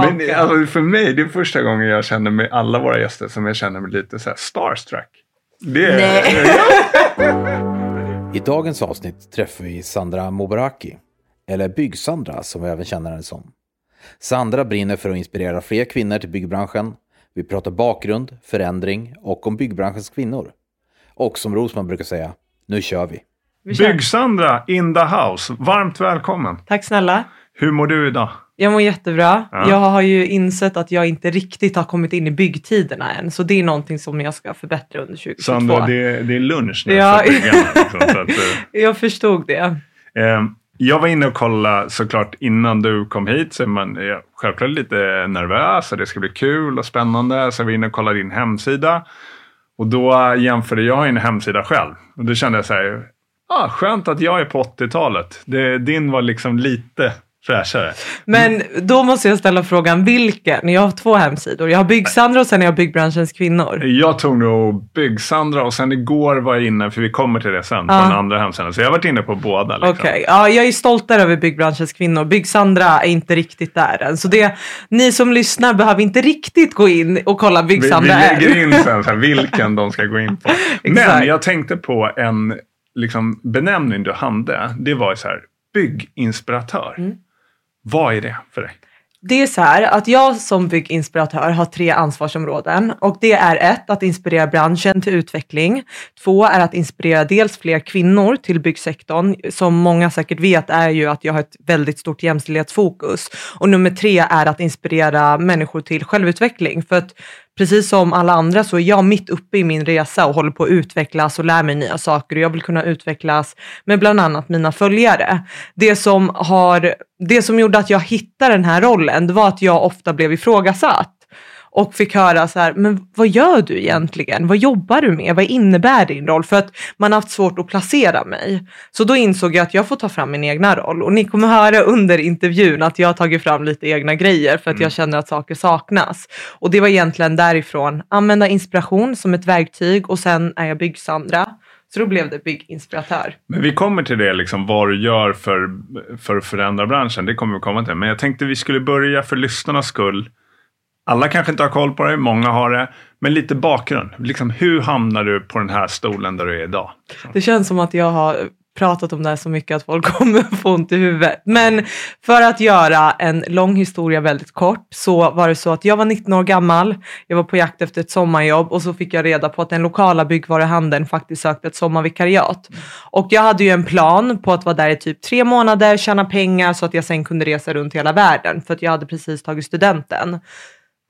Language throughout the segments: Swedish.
Men alltså, för mig, det är första gången jag känner med alla våra gäster som jag känner mig lite så här starstruck. Det är, Nej. I dagens avsnitt träffar vi Sandra Mobaraki, eller Bygg-Sandra som vi även känner henne som. Sandra brinner för att inspirera fler kvinnor till byggbranschen. Vi pratar bakgrund, förändring och om byggbranschens kvinnor. Och som Rosman brukar säga, nu kör vi. Vi. Bygg-Sandra in the house. Varmt välkommen. Tack snälla. Hur mår du idag? Jag mår jättebra. Ja. Jag har ju insett att jag inte riktigt har kommit in i byggtiderna än. Så det är någonting som jag ska förbättra under 2022. Sandra, det, det är lunch nu Ja. Liksom, så att, eh, Jag förstod det. Eh, jag var inne och kollade såklart innan du kom hit. Så är man är självklart lite nervös och det ska bli kul och spännande. Så jag var inne och kollade din hemsida. Och då jämförde jag en hemsida själv. Och då kände jag så här. Ah, skönt att jag är på 80-talet. Det, din var liksom lite fräschare. Men då måste jag ställa frågan vilken? Jag har två hemsidor. Jag har Byggsandra och sen har jag Byggbranschens kvinnor. Jag tog nog Byggsandra och sen igår var jag inne, för vi kommer till det sen, på Ja. den andra hemsidan. Så jag har varit inne på båda. Liksom. Okej, ja, jag är stoltare över Byggbranschens kvinnor. Byggsandra är inte riktigt där än. Så det, ni som lyssnar behöver inte riktigt gå in och kolla Vi, vi Byggsandra lägger in sen så här, vilken de ska gå in på. Men jag tänkte på en liksom, benämning du hade. Det var så här, bygginspiratör. Mm. Vad är det för dig? Det är så här att jag som bygginspiratör har tre ansvarsområden och det är ett att inspirera branschen till utveckling. Två är att inspirera dels fler kvinnor till byggsektorn. Som många säkert vet är ju att jag har ett väldigt stort jämställdhetsfokus. Och nummer tre är att inspirera människor till självutveckling. För att precis som alla andra så är jag mitt uppe i min resa och håller på att utvecklas och lär mig nya saker och jag vill kunna utvecklas med bland annat mina följare. Det som, har, det som gjorde att jag hittade den här rollen det var att jag ofta blev ifrågasatt och fick höra så här, men vad gör du egentligen? Vad jobbar du med? Vad innebär din roll? För att man har haft svårt att placera mig. Så då insåg jag att jag får ta fram min egna roll och ni kommer höra under intervjun att jag har tagit fram lite egna grejer för att jag känner att saker saknas. Och det var egentligen därifrån, använda inspiration som ett verktyg och sen är jag byggsandra. Så då blev det bygginspiratör. Men vi kommer till det, liksom, vad du gör för, för att förändra branschen. Det kommer vi komma till. Men jag tänkte vi skulle börja för lyssnarnas skull. Alla kanske inte har koll på det, många har det. Men lite bakgrund. Liksom, hur hamnar du på den här stolen där du är idag? Det känns som att jag har pratat om det här så mycket att folk kommer få ont i huvudet. Men för att göra en lång historia väldigt kort så var det så att jag var 19 år gammal. Jag var på jakt efter ett sommarjobb och så fick jag reda på att den lokala byggvaruhandeln faktiskt sökte ett sommarvikariat. Och jag hade ju en plan på att vara där i typ tre månader, tjäna pengar så att jag sen kunde resa runt hela världen för att jag hade precis tagit studenten.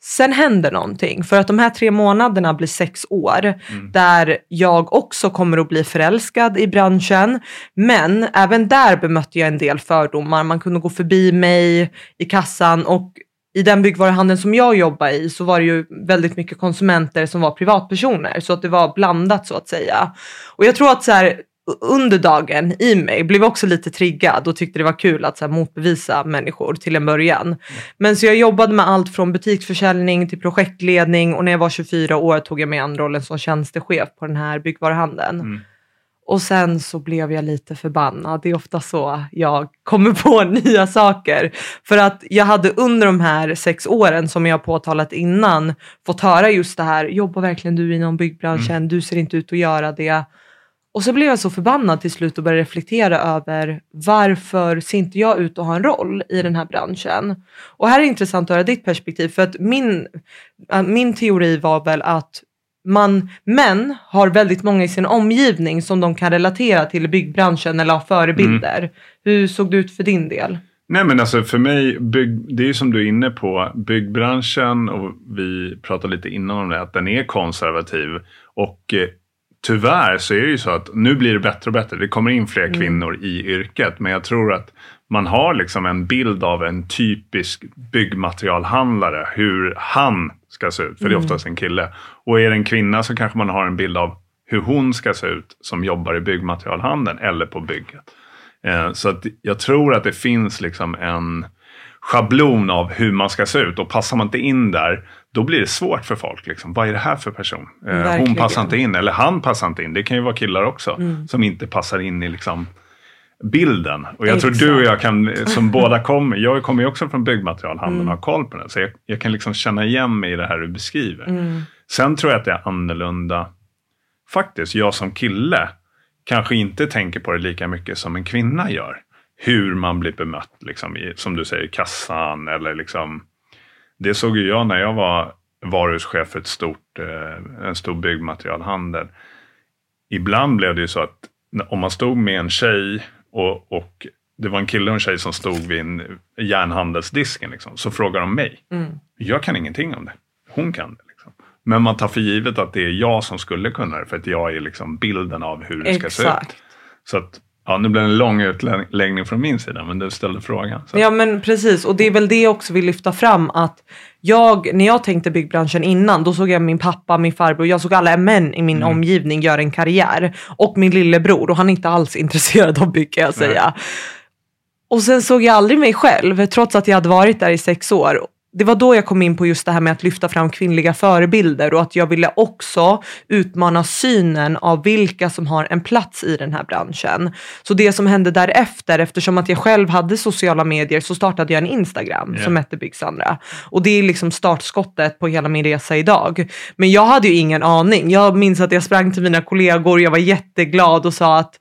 Sen händer någonting för att de här tre månaderna blir sex år där jag också kommer att bli förälskad i branschen. Men även där bemötte jag en del fördomar. Man kunde gå förbi mig i kassan och i den byggvaruhandeln som jag jobbar i så var det ju väldigt mycket konsumenter som var privatpersoner så att det var blandat så att säga. Och jag tror att så här under dagen i mig blev också lite triggad och tyckte det var kul att så här, motbevisa människor till en början. Men så jag jobbade med allt från butiksförsäljning till projektledning och när jag var 24 år tog jag mig an rollen som tjänstechef på den här byggvaruhandeln. Mm. Och sen så blev jag lite förbannad. Det är ofta så jag kommer på nya saker. För att jag hade under de här sex åren som jag påtalat innan fått höra just det här. Jobbar verkligen du inom byggbranschen? Du ser inte ut att göra det. Och så blev jag så förbannad till slut och började reflektera över varför ser inte jag ut att ha en roll i den här branschen? Och här är det intressant att höra ditt perspektiv för att min, äh, min teori var väl att man, män har väldigt många i sin omgivning som de kan relatera till i byggbranschen eller ha förebilder. Hur såg det ut för din del? Nej men alltså för mig, bygg, det är ju som du är inne på, byggbranschen och vi pratade lite innan om det, att den är konservativ. Och eh, tyvärr så är det ju så att nu blir det bättre och bättre. Det kommer in fler kvinnor i yrket. Men jag tror att man har liksom en bild av en typisk byggmaterialhandlare. Hur han ska se ut. För det är oftast en kille. Och är det en kvinna så kanske man har en bild av hur hon ska se ut som jobbar i byggmaterialhandeln eller på bygget. Eh, så att jag tror att det finns liksom en schablon av hur man ska se ut och passar man inte in där då blir det svårt för folk. Liksom. Vad är det här för person? Eh, hon passar inte in eller han passar inte in. Det kan ju vara killar också som inte passar in i liksom, bilden. Och jag Exakt. tror du och jag kan, som båda kommer, jag kommer ju också från byggmaterialhandeln Mm. och har koll på den. Så jag, jag kan liksom känna igen mig i det här du beskriver. Mm. Sen tror jag att det är annorlunda. Faktiskt, jag som kille kanske inte tänker på det lika mycket som en kvinna gör. Hur man blir bemött, liksom, i, som du säger, i kassan eller liksom. Det såg ju jag när jag var varuhuschef för ett stort, eh, en stor byggmaterialhandel. Ibland blev det ju så att om man stod med en tjej och, och det var en kille och en tjej som stod vid en järnhandelsdisken liksom, så frågar de mig. Mm. Jag kan ingenting om det. Hon kan det. Liksom. Men man tar för givet att det är jag som skulle kunna det för att jag är liksom bilden av hur det ska se ut. Exakt. Så att, ja, nu blir det en lång utläggning från min sida, men du ställde frågan. Så. Ja men precis och det är väl det jag också vill lyfta fram att jag, när jag tänkte byggbranschen innan, då såg jag min pappa, min farbror, jag såg alla män i min Mm. omgivning göra en karriär. Och min lillebror och han är inte alls intresserad av bygg kan jag Nej. säga. Och sen såg jag aldrig mig själv trots att jag hade varit där i sex år. Det var då jag kom in på just det här med att lyfta fram kvinnliga förebilder och att jag ville också utmana synen av vilka som har en plats i den här branschen. Så det som hände därefter, eftersom att jag själv hade sociala medier så startade jag en Instagram Ja. som hette Byggsandra. Och det är liksom startskottet på hela min resa idag. Men jag hade ju ingen aning. Jag minns att jag sprang till mina kollegor, jag var jätteglad och sa att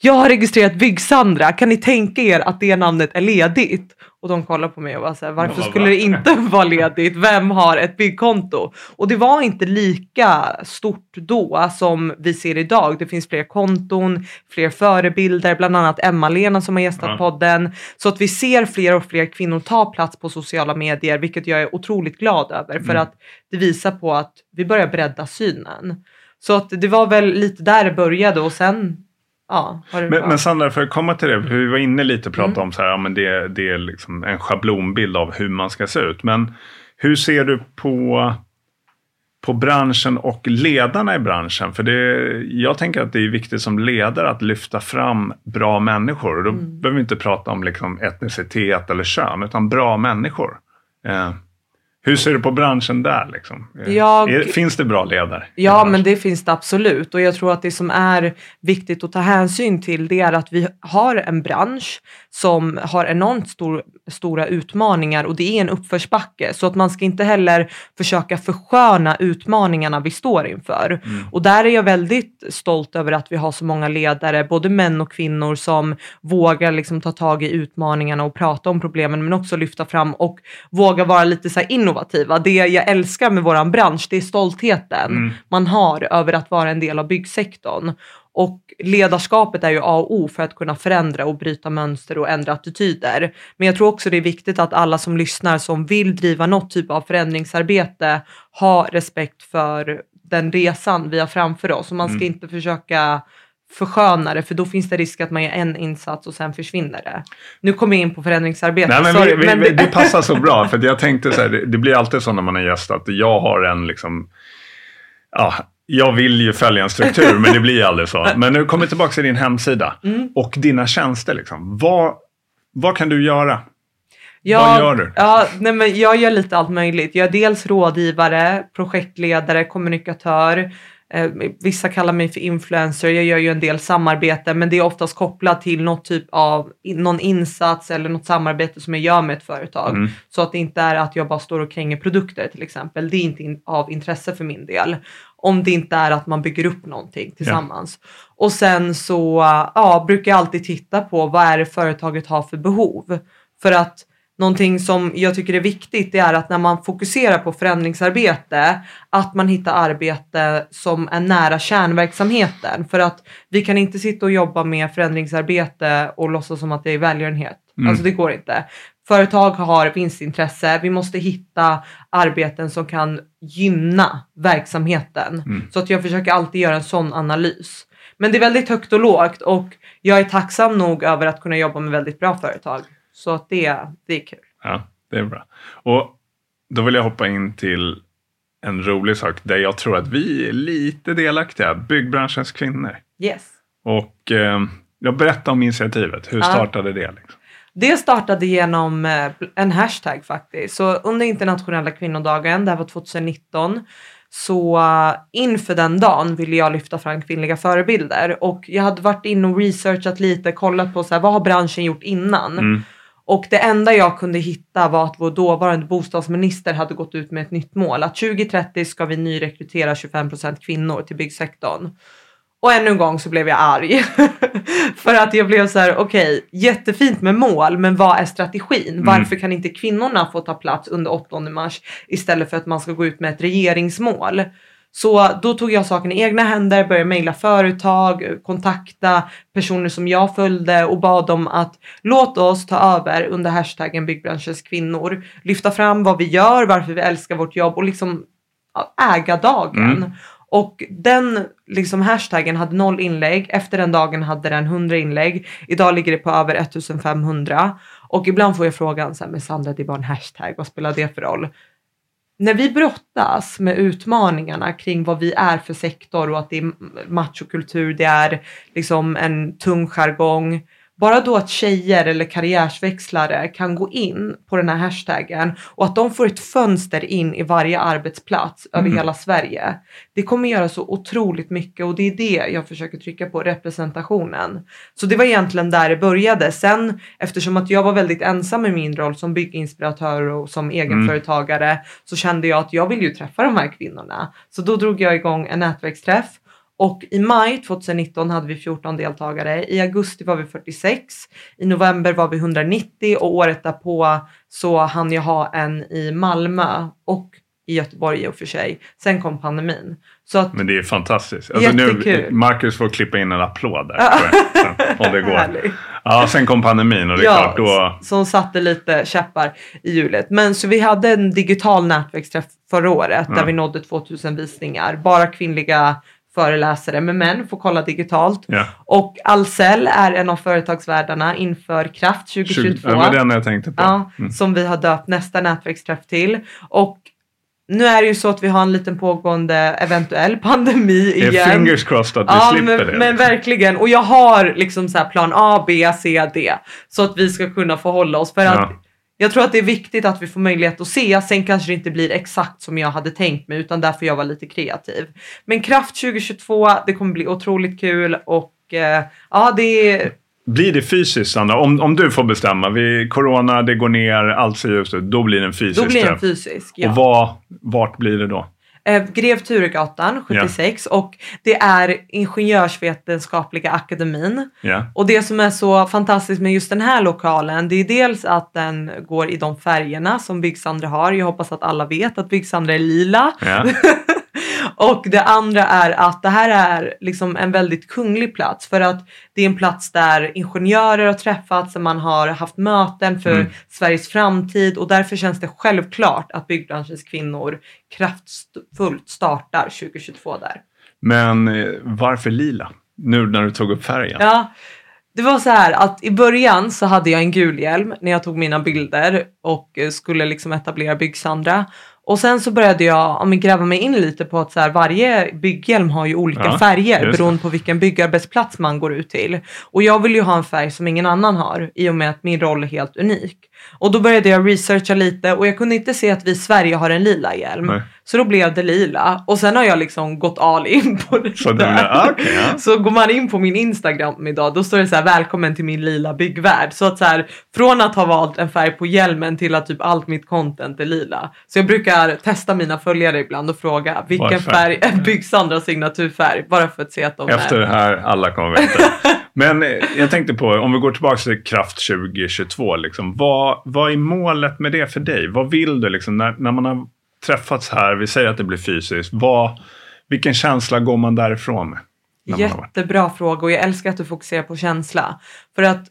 jag har registrerat Byggsandra, kan ni tänka er att det namnet är ledigt? Och de kollade på mig och var så här, varför skulle det inte vara ledigt? Vem har ett byggkonto? Och det var inte lika stort då som vi ser idag. Det finns fler konton, fler förebilder, bland annat Emma-Lena som har gästat Ja. podden. Så att vi ser fler och fler kvinnor ta plats på sociala medier, vilket jag är otroligt glad över för Mm. att det visar på att vi börjar bredda synen. Så att det var väl lite där det började och sen ja, Men, men Sandra, för att komma till det, för vi var inne lite och pratade Mm. om så här, ja, men det, det är liksom en schablonbild av hur man ska se ut. Men hur ser du på, på branschen och ledarna i branschen? För det, jag tänker att det är viktigt som ledare att lyfta fram bra människor. Och då Mm. behöver vi inte prata om liksom etnicitet eller kön, utan bra människor. Eh, hur ser du på branschen där? Liksom? Eh, Jag- är, finns det bra ledare? Ja, men det finns det absolut. Och jag tror att det som är viktigt att ta hänsyn till det är att vi har en bransch som har enormt stor, stora utmaningar och det är en uppförsbacke. Så att man ska inte heller försöka försköna utmaningarna vi står inför. Mm. Och där är jag väldigt stolt över att vi har så många ledare, både män och kvinnor som vågar liksom ta tag i utmaningarna och prata om problemen men också lyfta fram och våga vara lite så här innovativa. Det jag älskar med våran bransch det är stoltheten Mm. man har över att vara en del av byggsektorn. Och ledarskapet är ju A och O för att kunna förändra och bryta mönster och ändra attityder. Men jag tror också det är viktigt att alla som lyssnar som vill driva något typ av förändringsarbete har respekt för den resan vi har framför oss. Och man ska Mm. inte försöka försköna det för då finns det risk att man gör en insats och sen försvinner det. Nu kommer jag in på förändringsarbete. Nej, men sorry, vi, men vi, det passar så bra. För jag tänkte så här, det, det blir alltid så när man är gäst att jag har en liksom... Ja, jag vill ju följa en struktur men det blir aldrig så. Men nu kommer tillbaka till din hemsida Mm. och dina tjänster. Liksom. Vad, vad kan du göra? Jag, Vad gör du? Ja, nej men jag gör lite allt möjligt. Jag är dels rådgivare, projektledare, kommunikatör. Eh, vissa kallar mig för influencer. Jag gör ju en del samarbete men det är oftast kopplat till något typ av någon insats eller något samarbete som jag gör med ett företag. Mm. Så att det inte är att jag bara står och kränger produkter till exempel. Det är inte in, av intresse för min del. Om det inte är att man bygger upp någonting tillsammans. Och sen så ja, brukar jag alltid titta på vad är det företaget har för behov. För att någonting som jag tycker är viktigt det är att när man fokuserar på förändringsarbete att man hittar arbete som är nära kärnverksamheten. För att vi kan inte sitta och jobba med förändringsarbete och låtsas som att det är välgörenhet. Mm. Alltså det går inte. Företag har vinstintresse. Vi måste hitta arbeten som kan gynna verksamheten. Mm. Så att jag försöker alltid göra en sån analys. Men det är väldigt högt och lågt och jag är tacksam nog över att kunna jobba med väldigt bra företag. Så att det, det är kul. Ja, det är bra. Och då vill jag hoppa in till en rolig sak där jag tror att vi är lite delaktiga. Byggbranschens kvinnor. Yes. Och eh, jag berättar om initiativet. Hur Ja. startade det? Liksom? Det startade genom eh, en hashtag faktiskt. Så under internationella kvinnodagen, det här var 2019, Så uh, inför den dagen ville jag lyfta fram kvinnliga förebilder och jag hade varit inne och researchat lite, kollat på så här, vad har branschen gjort innan? Mm. Och det enda jag kunde hitta var att vår dåvarande bostadsminister hade gått ut med ett nytt mål. Att 2030 ska vi nyrekrytera 25% kvinnor till byggsektorn. Och ännu en gång så blev jag arg. För att jag blev så här, okej, okay, jättefint med mål, men vad är strategin? Mm. Varför kan inte kvinnorna få ta plats under 8 mars istället för att man ska gå ut med ett regeringsmål? Så då tog jag saken i egna händer, började mejla företag, kontakta personer som jag följde och bad dem att låt oss ta över under hashtaggen byggbranschens kvinnor, lyfta fram vad vi gör, varför vi älskar vårt jobb och liksom äga dagen. Mm. Och den liksom hashtaggen hade noll inlägg. Efter den dagen hade den 100 inlägg. Idag ligger det på över 1500. Och ibland får jag frågan så här, men Sandra det är bara en hashtag, vad spelar det för roll? När vi brottas med utmaningarna kring vad vi är för sektor och att det är machokultur, det är liksom en tung jargong, bara då att tjejer eller karriärsväxlare kan gå in på den här hashtaggen och att de får ett fönster in i varje arbetsplats mm. över hela Sverige. Det kommer göra så otroligt mycket och det är det jag försöker trycka på, representationen. Så det var egentligen där det började. Sen eftersom att jag var väldigt ensam i min roll som bygginspiratör och som egenföretagare mm. så kände jag att jag vill ju träffa de här kvinnorna. Så då drog jag igång en nätverksträff och i maj 2019 hade vi 14 deltagare. I augusti var vi 46. I november var vi 190 och året därpå så hann jag ha en i Malmö och i Göteborg i och för sig. Sen kom pandemin. Så att, Men det är fantastiskt. Alltså nu, Marcus får klippa in en applåd där. om det går. Ja, sen kom pandemin och det är ja, klart då... Som satte lite käppar i hjulet. Men så vi hade en digital nätverksträff förra året ja. där vi nådde 2000 visningar. Bara kvinnliga föreläsare med män får kolla digitalt. Ja. Och Ahlsell är en av företagsvärdarna inför Kraft 2022. 20, det var den jag tänkte på. Ja, mm. Som vi har döpt nästa nätverksträff till. Och nu är det ju så att vi har en liten pågående eventuell pandemi igen. Det är fingers crossed att vi ja, slipper men, det. Men verkligen. Och jag har liksom så plan A, B, C, D. Så att vi ska kunna förhålla oss. För ja. att jag tror att det är viktigt att vi får möjlighet att se. Sen kanske det inte blir exakt som jag hade tänkt mig utan därför jag var lite kreativ. Men Kraft 2022, det kommer bli otroligt kul och eh, ja, det är blir det fysiskt Sandra? Om, om du får bestämma. Vi, corona, det går ner, allt ser ljust ut. Då blir det en fysisk Då blir det en fysisk, ja. Och var, vart blir det då? Eh, Grev Turegatan 76 yeah. och det är Ingenjörsvetenskapliga akademin. Yeah. Och det som är så fantastiskt med just den här lokalen det är dels att den går i de färgerna som Byggsandra har. Jag hoppas att alla vet att Byggsandra är lila. Yeah. Och det andra är att det här är liksom en väldigt kunglig plats för att det är en plats där ingenjörer har träffats, där man har haft möten för mm. Sveriges framtid och därför känns det självklart att byggbranschens kvinnor kraftfullt startar 2022 där. Men eh, varför lila? Nu när du tog upp färgen. Ja, det var så här att i början så hade jag en gul hjälm när jag tog mina bilder och skulle liksom etablera Byggsandra och sen så började jag om, gräva mig in lite på att så här, varje bygghjälm har ju olika ja, färger beroende på vilken byggarbetsplats man går ut till. Och jag vill ju ha en färg som ingen annan har i och med att min roll är helt unik. Och då började jag researcha lite och jag kunde inte se att vi i Sverige har en lila hjälm. Nej. Så då blev det lila och sen har jag liksom gått all in på det så, där. Okay, ja. så går man in på min Instagram idag då står det så här välkommen till min lila byggvärld. Så att så här från att ha valt en färg på hjälmen till att typ allt mitt content är lila. Så jag brukar testa mina följare ibland och fråga vilken färg är Byggsandras signaturfärg? Bara för att se att de Efter är... det här alla kommer veta. Men eh, jag tänkte på, om vi går tillbaka till Kraft 2022, liksom, vad, vad är målet med det för dig? Vad vill du liksom, när, när man har träffats här, vi säger att det blir fysiskt, vad, vilken känsla går man därifrån med? Jättebra fråga och jag älskar att du fokuserar på känsla. För att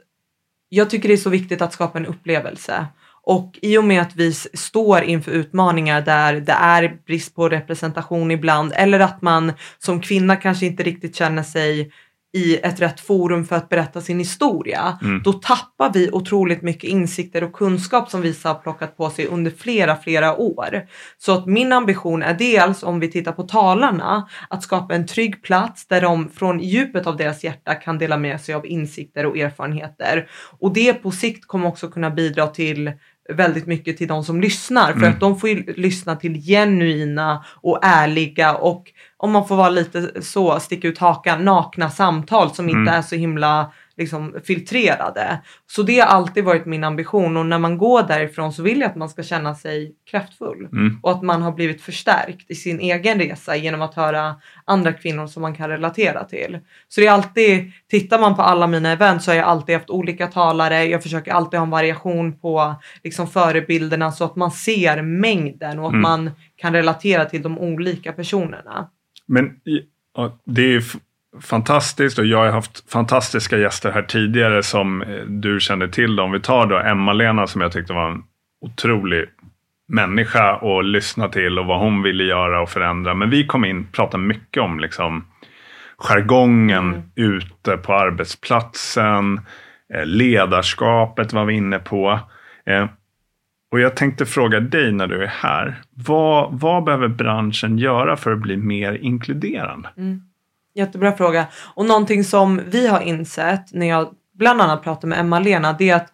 jag tycker det är så viktigt att skapa en upplevelse. Och i och med att vi står inför utmaningar där det är brist på representation ibland eller att man som kvinna kanske inte riktigt känner sig i ett rätt forum för att berätta sin historia, mm. då tappar vi otroligt mycket insikter och kunskap som vissa har plockat på sig under flera, flera år. Så att min ambition är dels om vi tittar på talarna att skapa en trygg plats där de från djupet av deras hjärta kan dela med sig av insikter och erfarenheter. Och det på sikt kommer också kunna bidra till väldigt mycket till de som lyssnar för Mm. att de får ju lyssna till genuina och ärliga och om man får vara lite så, sticka ut hakan, nakna samtal som inte Mm. är så himla liksom, filtrerade. Så det har alltid varit min ambition och när man går därifrån så vill jag att man ska känna sig kraftfull Mm. och att man har blivit förstärkt i sin egen resa genom att höra andra kvinnor som man kan relatera till. Så det är alltid, tittar man på alla mina event så har jag alltid haft olika talare. Jag försöker alltid ha en variation på liksom förebilderna så att man ser mängden och att Mm. man kan relatera till de olika personerna. Men ja, det är fantastiskt och jag har haft fantastiska gäster här tidigare som eh, du känner till. Om vi tar då Emma-Lena som jag tyckte var en otrolig människa att lyssna till och vad hon ville göra och förändra. Men vi kom in och pratade mycket om liksom jargongen Mm. ute på arbetsplatsen. eh, Ledarskapet var vi inne på. Eh, Och jag tänkte fråga dig när du är här. Vad, vad behöver branschen göra för att bli mer inkluderande? Jättebra fråga. Och någonting som vi har insett när jag bland annat pratar med Emma-Lena det är att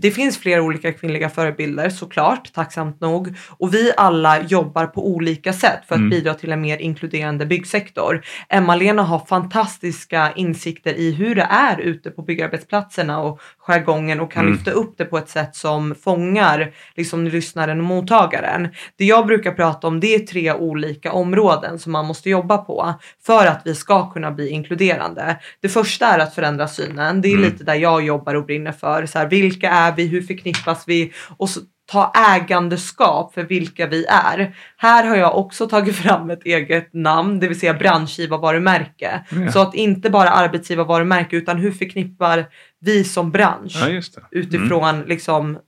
det finns flera olika kvinnliga förebilder såklart, tacksamt nog. Och vi alla jobbar på olika sätt för att Mm. bidra till en mer inkluderande byggsektor. Emma-Lena har fantastiska insikter i hur det är ute på byggarbetsplatserna och jargongen och kan Mm. lyfta upp det på ett sätt som fångar liksom lyssnaren och mottagaren. Det jag brukar prata om det är tre olika områden som man måste jobba på för att vi ska kunna bli inkluderande. Det första är att förändra synen. Det är Mm. lite där jag jobbar och brinner för. Så här, vilka är vi? Hur förknippas vi? Och så ta ägandeskap för vilka vi är. Här har jag också tagit fram ett eget namn, det vill säga branschgivarvarumärke. Ja. Så att inte bara arbetsgivarvarumärke utan hur förknippar vi som bransch Ja, det. utifrån liksom,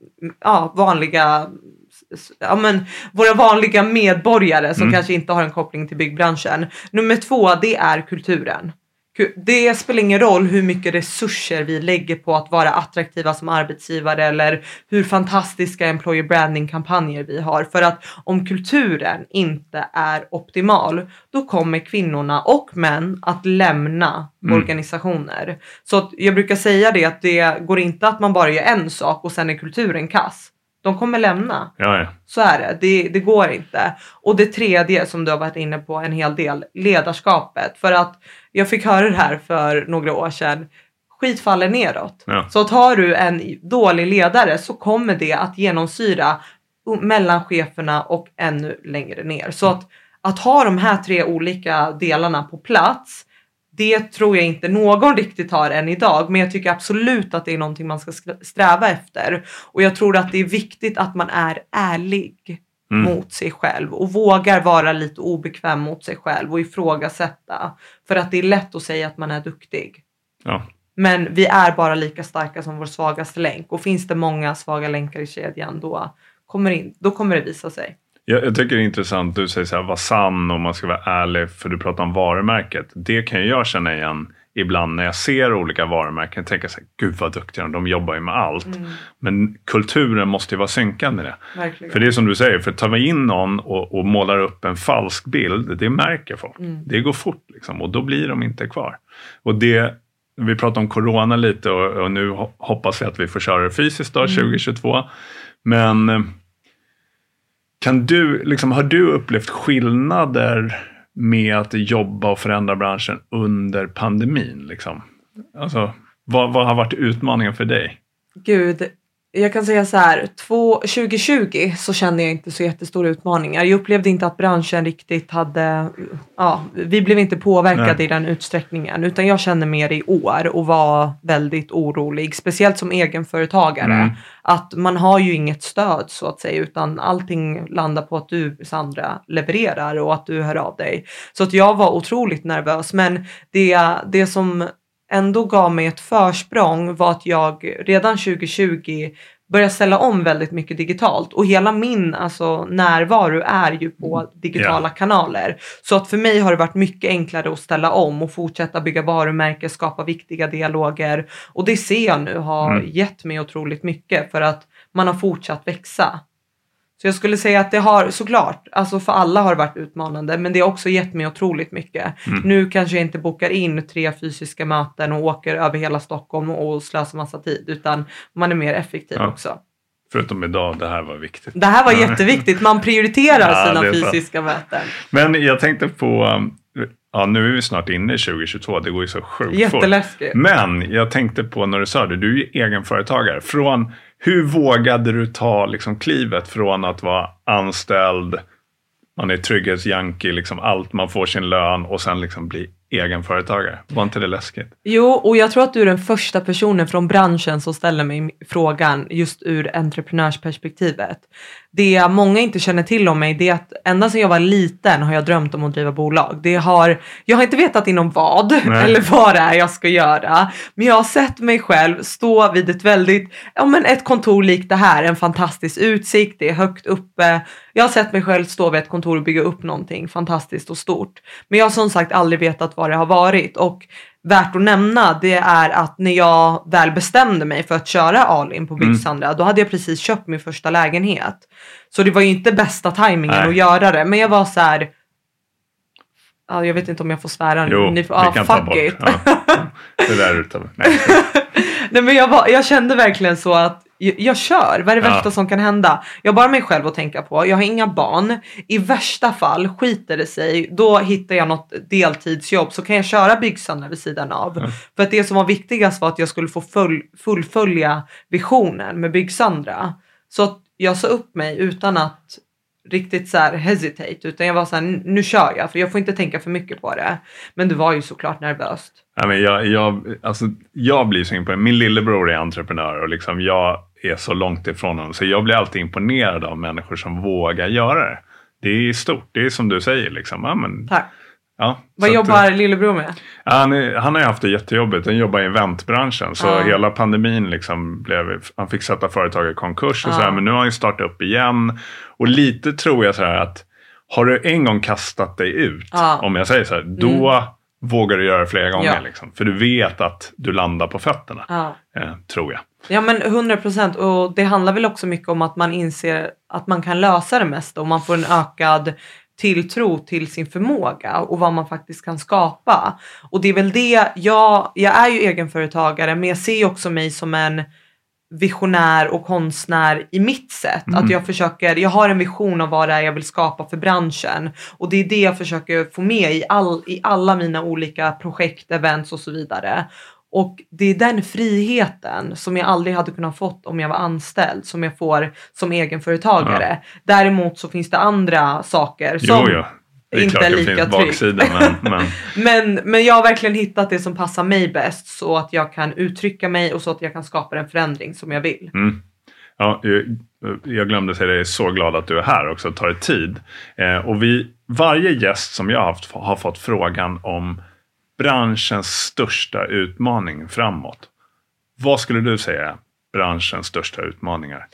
ja, vanliga Ja, men, våra vanliga medborgare som Mm. kanske inte har en koppling till byggbranschen. Nummer två, det är kulturen. Det spelar ingen roll hur mycket resurser vi lägger på att vara attraktiva som arbetsgivare eller hur fantastiska employer branding kampanjer vi har. För att om kulturen inte är optimal, då kommer kvinnorna och män att lämna Mm. organisationer. Så att jag brukar säga det att det går inte att man bara gör en sak och sen är kulturen kass. De kommer lämna. Ja, ja. Så är det. det. Det går inte. Och det tredje som du har varit inne på en hel del, ledarskapet. För att jag fick höra det här för några år sedan. Skit faller neråt. Ja. Så att har du en dålig ledare så kommer det att genomsyra mellan cheferna och ännu längre ner. Så att, att ha de här tre olika delarna på plats det tror jag inte någon riktigt har än idag, men jag tycker absolut att det är någonting man ska sträva efter. Och jag tror att det är viktigt att man är ärlig Mm. mot sig själv och vågar vara lite obekväm mot sig själv och ifrågasätta. För att det är lätt att säga att man är duktig. Ja. Men vi är bara lika starka som vår svagaste länk och finns det många svaga länkar i kedjan då kommer, in, då kommer det visa sig. Jag, jag tycker det är intressant, du säger så här, var sann och man ska vara ärlig, för du pratar om varumärket. Det kan jag känna igen ibland när jag ser olika varumärken. Tänker så här, gud vad duktiga de, jobbar ju med allt. Men kulturen måste ju vara synkande i det. Verkligen. För det är som du säger, för tar vi in någon och, och målar upp en falsk bild, det märker folk. Det går fort liksom, och då blir de inte kvar. Och det, vi pratade om corona lite och, och nu ho- hoppas vi att vi får köra det fysiskt då, 2022. Men eh, kan du, liksom, har du upplevt skillnader med att jobba och förändra branschen under pandemin? Liksom? Alltså, vad, vad har varit utmaningen för dig? Gud, jag kan säga så här. Två, 2020 så kände jag inte så jättestora utmaningar. Jag upplevde inte att branschen riktigt hade, ja, vi blev inte påverkade Nej. i den utsträckningen. Utan jag kände mer i år och var väldigt orolig. Speciellt som egenföretagare. Mm. Att man har ju inget stöd så att säga. Utan allting landar på att du Sandra levererar och att du hör av dig. Så att jag var otroligt nervös. Men det, det som ändå gav mig ett försprång var att jag redan 2020 började ställa om väldigt mycket digitalt och hela min alltså, närvaro är ju på digitala kanaler. Så att för mig har det varit mycket enklare att ställa om och fortsätta bygga varumärken, skapa viktiga dialoger och det ser jag nu har Mm. gett mig otroligt mycket för att man har fortsatt växa. Så jag skulle säga att det har såklart, alltså för alla har det varit utmanande, men det har också gett mig otroligt mycket. Mm. Nu kanske jag inte bokar in tre fysiska möten och åker över hela Stockholm och slösar massa tid, utan man är mer effektiv Ja. också. Förutom idag, det här var viktigt. Det här var jätteviktigt. Man prioriterar Ja, sina fysiska möten. Men jag tänkte på, um, ja nu är vi snart inne i 2022, det går ju så sjukt fort. Men jag tänkte på när du sa det, du är ju egenföretagare. Från, hur vågade du ta liksom, klivet från att vara anställd, man är trygghetsjunkie, liksom allt, man får sin lön och sen liksom bli egenföretagare? Var inte det läskigt? Jo, och jag tror att du är den första personen från branschen som ställer mig frågan just ur entreprenörsperspektivet. Det många inte känner till om mig det är att ända sedan jag var liten har jag drömt om att driva bolag. Det har, jag har inte vetat inom vad Nej. eller vad det är jag ska göra. Men jag har sett mig själv stå vid ett väldigt, ja men ett kontor likt det här, en fantastisk utsikt, det är högt uppe. Jag har sett mig själv stå vid ett kontor och bygga upp någonting fantastiskt och stort. Men jag har som sagt aldrig vetat vad det har varit och värt att nämna det är att när jag väl bestämde mig för att köra Alin på Byggsandra då hade jag precis köpt min första lägenhet. Så det var ju inte bästa tajmingen Nej. att göra det men jag var så här. Ja, jag vet inte om jag får svära nu. Jo, Ni vi får, ah, kan fuck ta bort. it. Ja. Det där utav, nej. Nej men jag, var, jag kände verkligen så att jag, kör, vad är det Ja. värsta som kan hända? Jag har bara mig själv att tänka på, jag har inga barn. I värsta fall skiter det sig, då hittar jag något deltidsjobb så kan jag köra Byggsandra vid sidan av. För att det som var viktigast var att jag skulle få full, fullfölja visionen med Byggsandra. Så att jag sa upp mig utan att riktigt så här hesitate utan jag var så här, nu kör jag för jag får inte tänka för mycket på det. Men det var ju såklart nervöst. Ja, men jag, jag, alltså, jag blir så imponerad. Min lillebror är entreprenör och liksom jag är så långt ifrån honom. Så jag blir alltid imponerad av människor som vågar göra det. Det är stort. Det är som du säger. Liksom. Ja, men, Tack. Ja, Vad så att, jobbar lillebror med? Han, är, han har ju haft det jättejobbigt. Han jobbar i eventbranschen. Så Ja. hela pandemin liksom blev... Han fick sätta företag i konkurs och Ja. så här, Men nu har han ju startat upp igen. Och lite tror jag så här att har du en gång kastat dig ut. Mm. om jag säger så här, då vågar du göra det flera gånger. Ja. Liksom, för du vet att du landar på fötterna. Ja. Eh, tror jag. Ja men 100 procent och det handlar väl också mycket om att man inser att man kan lösa det mesta och man får en ökad tilltro till sin förmåga och vad man faktiskt kan skapa. Och det är väl det, jag, jag är ju egenföretagare men jag ser också mig som en visionär och konstnär i mitt sätt. Mm. Att jag försöker, jag har en vision av vad det är jag vill skapa för branschen och det är det jag försöker få med i, all, i alla mina olika projekt, events och så vidare. Och det är den friheten som jag aldrig hade kunnat fått om jag var anställd som jag får som egenföretagare. Däremot så finns det andra saker som Jo, jo. Inte är lika finns trygg. baksidan. Men, men, Men, men jag har verkligen hittat det som passar mig bäst så att jag kan uttrycka mig och så att jag kan skapa den förändring som jag vill. Mm. Ja, jag, glömde säga det, jag är så glad att du är här också, tar dig tid. Eh, och vi, varje gäst som jag haft har fått frågan om branschens största utmaning framåt. Vad skulle du säga är branschens största utmaningar?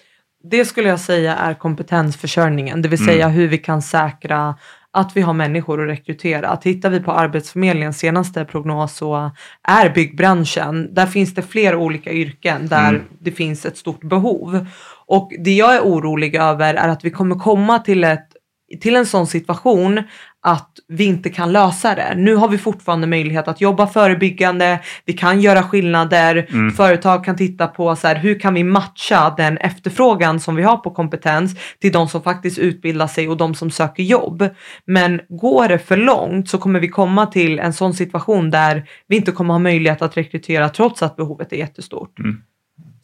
Det skulle jag säga är kompetensförsörjningen, det vill Mm. säga hur vi kan säkra att vi har människor att rekrytera. Tittar vi på Arbetsförmedlingens senaste prognos så är byggbranschen, där finns det flera olika yrken där Mm. det finns ett stort behov. Och det jag är orolig över är att vi kommer komma till, ett, till en sån situation att vi inte kan lösa det. Nu har vi fortfarande möjlighet att jobba förebyggande, vi kan göra skillnader, Mm. företag kan titta på så här, hur kan vi matcha den efterfrågan som vi har på kompetens till de som faktiskt utbildar sig och de som söker jobb. Men går det för långt så kommer vi komma till en sån situation där vi inte kommer ha möjlighet att rekrytera trots att behovet är jättestort. Mm.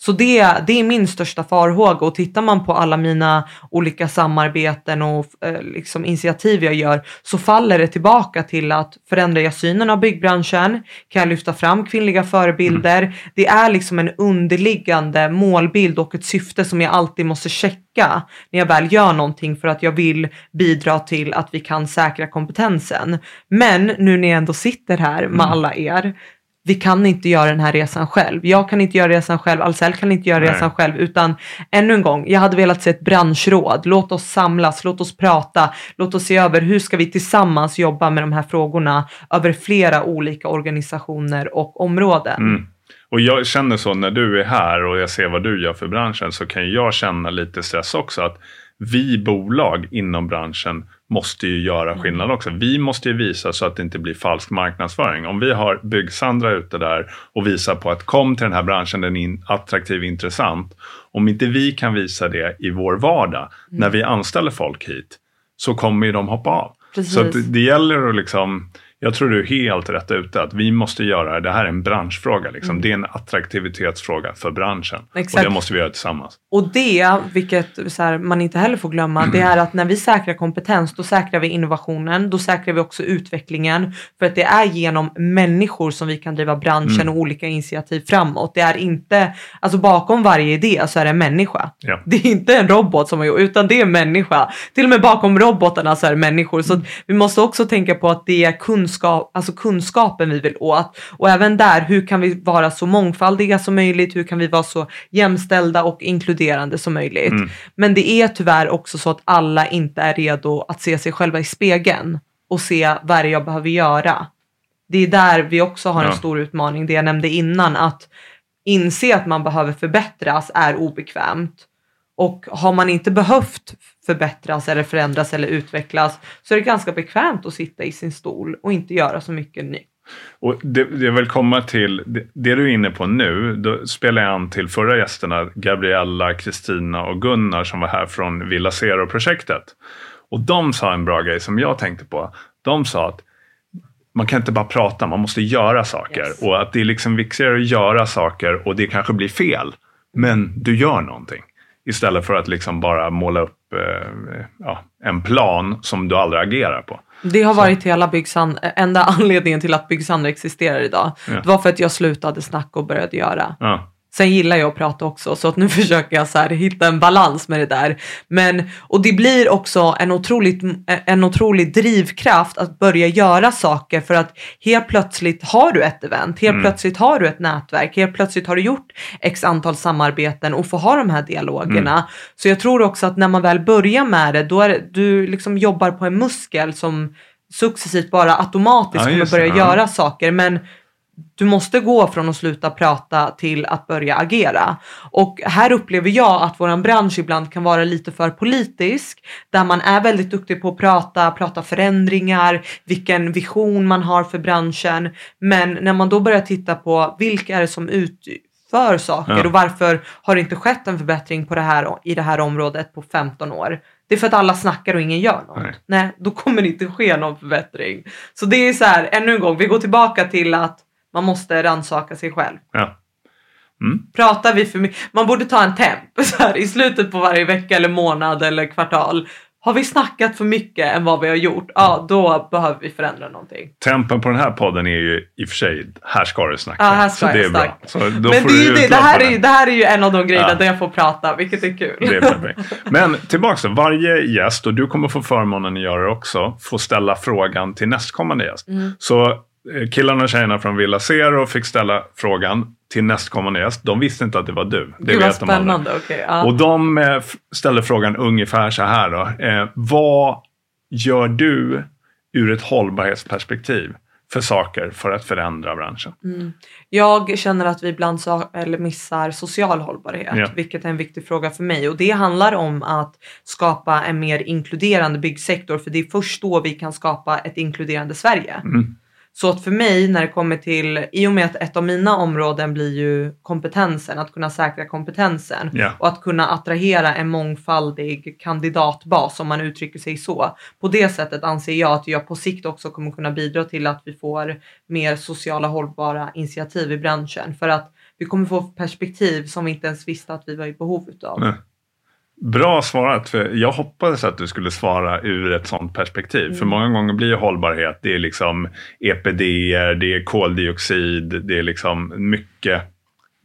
Så det, det är min största farhåga och tittar man på alla mina olika samarbeten och eh, liksom initiativ jag gör så faller det tillbaka till att förändrar jag synen av byggbranschen? Kan jag lyfta fram kvinnliga förebilder? Det är liksom en underliggande målbild och ett syfte som jag alltid måste checka när jag väl gör någonting för att jag vill bidra till att vi kan säkra kompetensen. Men nu när jag ändå sitter här med alla er vi kan inte göra den här resan själv. Jag kan inte göra resan själv, Ahlsell kan inte göra Nej. resan själv, utan ännu en gång, jag hade velat se ett branschråd. Låt oss samlas, låt oss prata, låt oss se över hur ska vi tillsammans jobba med de här frågorna över flera olika organisationer och områden. Mm. Och jag känner så när du är här och jag ser vad du gör för branschen så kan jag känna lite stress också. att vi bolag inom branschen måste ju göra Mm. skillnad också. Vi måste ju visa så att det inte blir falsk marknadsföring. Om vi har Byggsandra ute där och visar på att kom till den här branschen, den är attraktiv, intressant. Om inte vi kan visa det i vår vardag Mm. när vi anställer folk hit så kommer ju de hoppa av. Precis. Så det gäller att liksom, jag tror du är helt rätt ute, att vi måste göra, det här är en branschfråga. Liksom. Det är en attraktivitetsfråga för branschen. Och Mm. Exakt. det måste vi göra tillsammans. Och det, vilket här, man inte heller får glömma, det är att när vi säkrar kompetens, då säkrar vi innovationen, då säkrar vi också utvecklingen. För att det är genom människor som vi kan driva branschen och olika initiativ framåt. Det är inte, alltså bakom varje idé så är det en människa. Ja. Det är inte en robot som har gjort, utan det är en människa. Till och med bakom robotarna så är det människor. Så vi måste också tänka på att det är kunskap, alltså kunskapen vi vill åt. Och även där, hur kan vi vara så mångfaldiga som möjligt? Hur kan vi vara så jämställda och inkluderande som möjligt? Men det är tyvärr också så att alla inte är redo att se sig själva i spegeln och se vad är det jag behöver göra. Det är där vi också har en Ja. stor utmaning, det jag nämnde innan, att inse att man behöver förbättras är obekvämt. Och har man inte behövt förbättras eller förändras eller utvecklas så är det ganska bekvämt att sitta i sin stol och inte göra så mycket nytt. Och det, det jag vill komma till, det, det du är inne på nu, då spelar jag an till förra gästerna, Gabriella, Kristina och Gunnar som var här från Villa Zero-projektet. Och de sa en bra grej som jag tänkte på. De sa att man kan inte bara prata, man måste göra saker. Yes. Och att det är liksom viktigare att göra saker och det kanske blir fel. Men du gör någonting. Istället för att liksom bara måla upp eh, ja, en plan som du aldrig agerar på. Det har varit hela Byggsand, enda anledningen till att Byggsand existerar idag. Ja. Det var för att jag slutade snacka och började göra. Ja. Sen gillar jag att prata också så att nu försöker jag så här hitta en balans med det där. Men, och det blir också en, otroligt, en otrolig drivkraft att börja göra saker för att helt plötsligt har du ett event, helt plötsligt har du ett nätverk, helt plötsligt har du gjort x antal samarbeten och får ha de här dialogerna. Så jag tror också att när man väl börjar med det, då är det, du liksom jobbar på en muskel som successivt bara automatiskt Ja, kommer börja ja. göra saker. Men du måste gå från att sluta prata till att börja agera. Och här upplever jag att våran bransch ibland kan vara lite för politisk. Där man är väldigt duktig på att prata, prata förändringar, vilken vision man har för branschen. Men när man då börjar titta på vilka är det som utför saker Ja. och varför har det inte skett en förbättring på det här, i det här området på 15 år? Det är för att alla snackar och ingen gör något. Nej. Nej, då kommer det inte ske någon förbättring. Så det är så här, ännu en gång, vi går tillbaka till att man måste rannsaka sig själv. Ja. Pratar vi för mycket? Man borde ta en temp så här, i slutet på varje vecka eller månad eller kvartal. Har vi snackat för mycket än vad vi har gjort? Ja, då behöver vi förändra någonting. Tempen på den här podden är ju i och för sig, här ska du snacka. Ja, här ska så det är bra. Så Men det, det, det, här är, det här är ju en av de grejerna Ja. där jag får prata, vilket är kul. Det är perfekt. Men tillbaka. Varje gäst, och du kommer få förmånen att göra det också, får ställa frågan till nästkommande gäst. Mm. Så killarna och tjejerna från Villa Zero fick ställa frågan till nästkommande gäst. De visste inte att det var du. Det Gud vet de spännande. okej, ja. Och de eh, ställde frågan ungefär så här då. Eh, vad gör du ur ett hållbarhetsperspektiv för saker för att förändra branschen? Jag känner att vi ibland sa, eller missar social hållbarhet, Ja. vilket är en viktig fråga för mig. Och det handlar om att skapa en mer inkluderande byggsektor, för det är först då vi kan skapa ett inkluderande Sverige. Mm. Så att för mig när det kommer till, i och med att ett av mina områden blir ju kompetensen, att kunna säkra kompetensen Ja. och att kunna attrahera en mångfaldig kandidatbas om man uttrycker sig så. På det sättet anser jag att jag på sikt också kommer kunna bidra till att vi får mer sociala hållbara initiativ i branschen för att vi kommer få perspektiv som vi inte ens visste att vi var i behov utav. Nej. Bra svarat. För jag hoppades att du skulle svara ur ett sånt perspektiv. Mm. För många gånger blir hållbarhet, det är liksom EPD, det är koldioxid, det är liksom mycket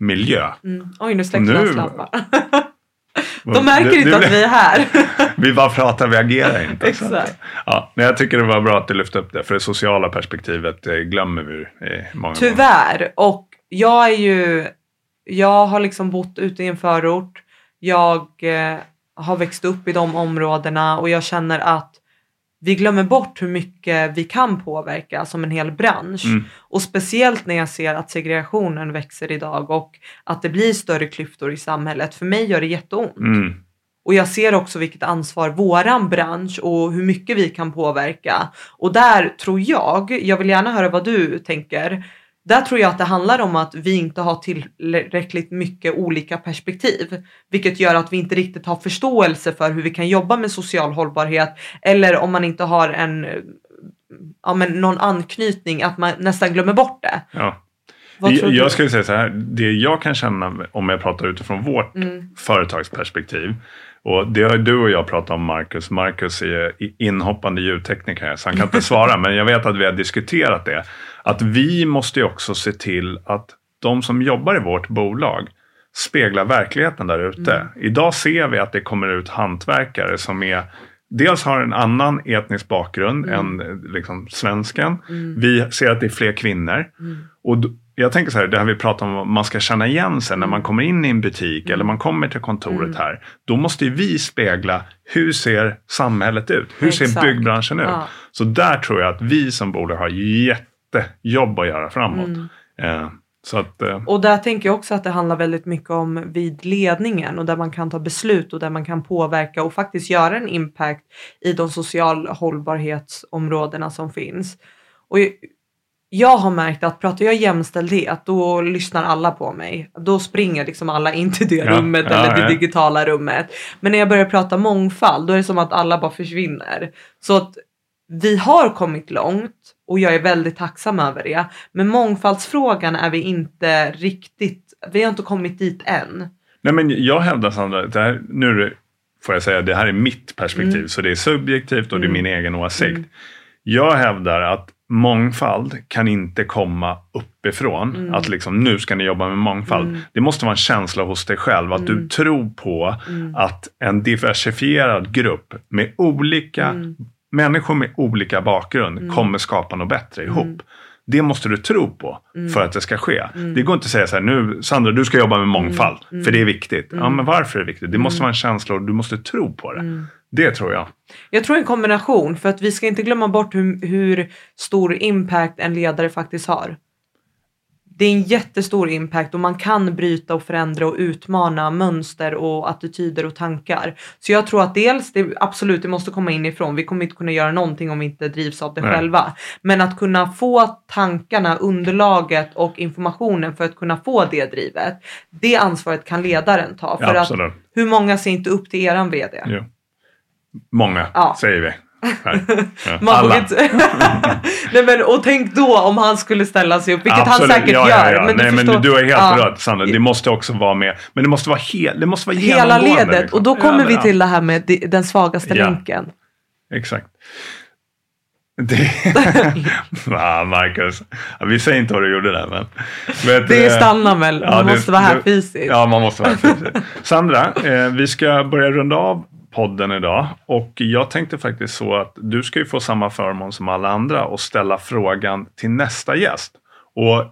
miljö. Mm. Oj, nu släckte Nu- glanslampan. De märker Det- inte det- att vi är här. Vi bara pratar, vi agerar inte. Så att- Exakt. ja, men jag tycker det var bra att du lyfte upp det. För det sociala perspektivet eh, glömmer vi eh, många gånger. Tyvärr. Och jag är ju, jag har liksom bott ute i en förort. Jag eh, har växt upp i de områdena och jag känner att vi glömmer bort hur mycket vi kan påverka som en hel bransch. Mm. Och speciellt när jag ser att segregationen växer idag och att det blir större klyftor i samhället. För mig gör det jätteont. Mm. Och jag ser också vilket ansvar våran bransch och hur mycket vi kan påverka. Och där tror jag, jag vill gärna höra vad du tänker, där tror jag att det handlar om att vi inte har tillräckligt mycket olika perspektiv, vilket gör att vi inte riktigt har förståelse för hur vi kan jobba med social hållbarhet eller om man inte har en, ja, men någon anknytning att man nästan glömmer bort det. Ja. Jag, skulle säga så här, det jag kan känna om jag pratar utifrån vårt mm. företagsperspektiv och det har du och jag pratat om Marcus. Marcus är inhoppande ljudtekniker så han kan inte svara men jag vet att vi har diskuterat det. Att vi måste ju också se till att de som jobbar i vårt bolag speglar verkligheten där ute. Mm. Idag ser vi att det kommer ut hantverkare som är dels har en annan etnisk bakgrund mm. än liksom, svensken. Mm. Vi ser att det är fler kvinnor. Mm. Och jag tänker så här, det här vi pratar om, man ska känna igen sig när man mm. kommer in i en butik mm. eller man kommer till kontoret mm. här. Då måste vi spegla, hur ser samhället ut? Hur Exakt. ser byggbranschen ut? Ja. Så där tror jag att vi som bolag har jättejobb att göra framåt. Mm. Eh, att, eh. Och där tänker jag också att det handlar väldigt mycket om vid ledningen och där man kan ta beslut och där man kan påverka och faktiskt göra en impact i de social hållbarhetsområdena som finns. Och jag har märkt att pratar jag jämställdhet då lyssnar alla på mig. Då springer liksom alla in till det ja, rummet ja, eller det ja. digitala rummet. Men när jag börjar prata mångfald då är det som att alla bara försvinner. Så att vi har kommit långt och jag är väldigt tacksam över det. Men mångfaldsfrågan är vi inte riktigt, vi har inte kommit dit än. Nej men jag hävdar Sandra, det här, nu får jag säga det här är mitt perspektiv mm. så det är subjektivt och mm. det är min egen åsikt. Mm. Jag hävdar att mångfald kan inte komma uppifrån. Mm. Att liksom, nu ska ni jobba med mångfald. Mm. Det måste vara en känsla hos dig själv. Att mm. du tror på mm. att en diversifierad grupp med olika mm. Människor med olika bakgrund mm. kommer skapa något bättre ihop. Det måste du tro på mm. för att det ska ske. Mm. Det går inte att säga så här, nu Sandra du ska jobba med mångfald, mm. för det är viktigt. Ja men varför är det viktigt? Det måste vara en känsla och du måste tro på det. Det tror jag. Jag tror en kombination för att vi ska inte glömma bort hur, hur stor impact en ledare faktiskt har. Det är en jättestor impact och man kan bryta och förändra och utmana mönster och attityder och tankar. Så jag tror att dels, det, absolut det måste komma inifrån. Vi kommer inte kunna göra någonting om vi inte drivs av det Nej. själva. Men att kunna få tankarna, underlaget och informationen för att kunna få det drivet. Det ansvaret kan ledaren ta. För ja, att hur många ser inte upp till eran VD? Ja. Många, ja. säger vi. Ja. Alla. Nej, men, och tänk då om han skulle ställa sig upp, vilket Absolut. han säkert ja, gör. Ja, men, Nej, du, men du har helt ja. rätt Sandra, det måste också vara med. Men det måste vara, hel, det måste vara Hela ledet. Liksom. Och då kommer vi till det här med den svagaste länken. Exakt. Det... ah, Marcus, vi säger inte vad du gjorde där. Men, men det är standard väl, man ja, måste det, vara här det, fysiskt. Ja, man måste vara här fysiskt. Sandra, eh, vi ska börja runda av podden idag. Och jag tänkte faktiskt så att du ska ju få samma förmån som alla andra och ställa frågan till nästa gäst. Och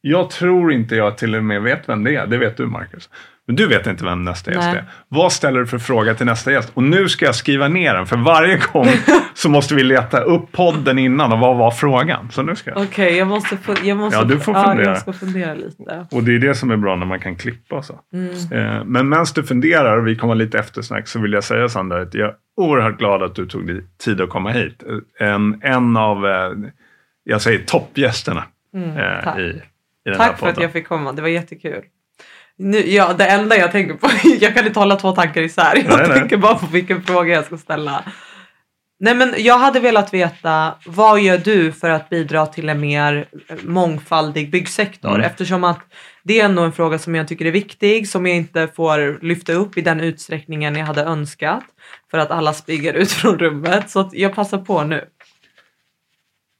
jag tror inte jag till och med vet vem det är. Det vet du Marcus. Men du vet inte vem nästa gäst är. Vad ställer du för fråga till nästa gäst? Och nu ska jag skriva ner den, för varje gång så måste vi leta upp podden innan och vad var frågan? Så nu ska jag. Okej, okay, jag måste, jag måste, ja, du får fundera. Ja, jag ska fundera lite. Och det är det som är bra när man kan klippa så. Mm. Eh, men medan du funderar, och vi kommer lite eftersnack, så vill jag säga Sandra att jag är oerhört glad att du tog dig tid att komma hit. En, en av, eh, jag säger toppgästerna mm, eh, i, i den Tack här podden. för att jag fick komma, det var jättekul. Nu, ja, det enda jag tänker på, jag kan inte hålla två tankar isär. Jag nej, tänker nej. bara på vilken fråga jag ska ställa. Nej men jag hade velat veta, vad gör du för att bidra till en mer mångfaldig byggsektor? Mm. Eftersom att det är ändå en fråga som jag tycker är viktig, som jag inte får lyfta upp i den utsträckningen jag hade önskat. För att alla spyger ut från rummet. Så jag passar på nu.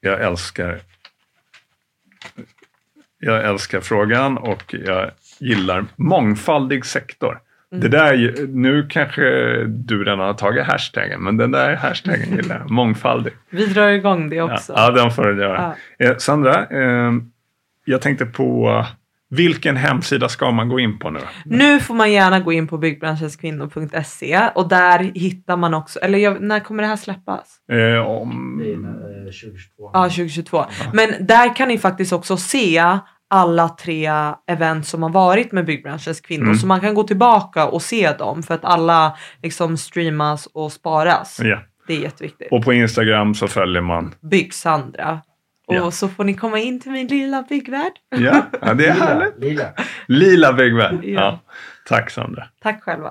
Jag älskar jag älskar frågan och jag gillar mångfaldig sektor. Mm. Det där, nu kanske du redan har tagit hashtaggen, men den där hashtaggen gillar jag. Mångfaldig. Vi drar igång det också. Ja, ja den får du göra. Ja. Eh, Sandra, eh, jag tänkte på vilken hemsida ska man gå in på nu? Nu får man gärna gå in på byggbranschenskvinnor.se och där hittar man också, eller jag, när kommer det här släppas? Eh, om... Det är 2022. Ja, 2022. Ja. Men där kan ni faktiskt också se alla tre event som har varit med byggbranschens kvinnor. Mm. Så man kan gå tillbaka och se dem för att alla liksom streamas och sparas. Ja. Det är jätteviktigt. Och på Instagram så följer man. Bygg-Sandra. Och Ja. så får ni komma in till min lilla byggvärld. Ja, ja det är härligt. Lila. Lila byggvärld. Ja. Ja. Tack Sandra. Tack själva.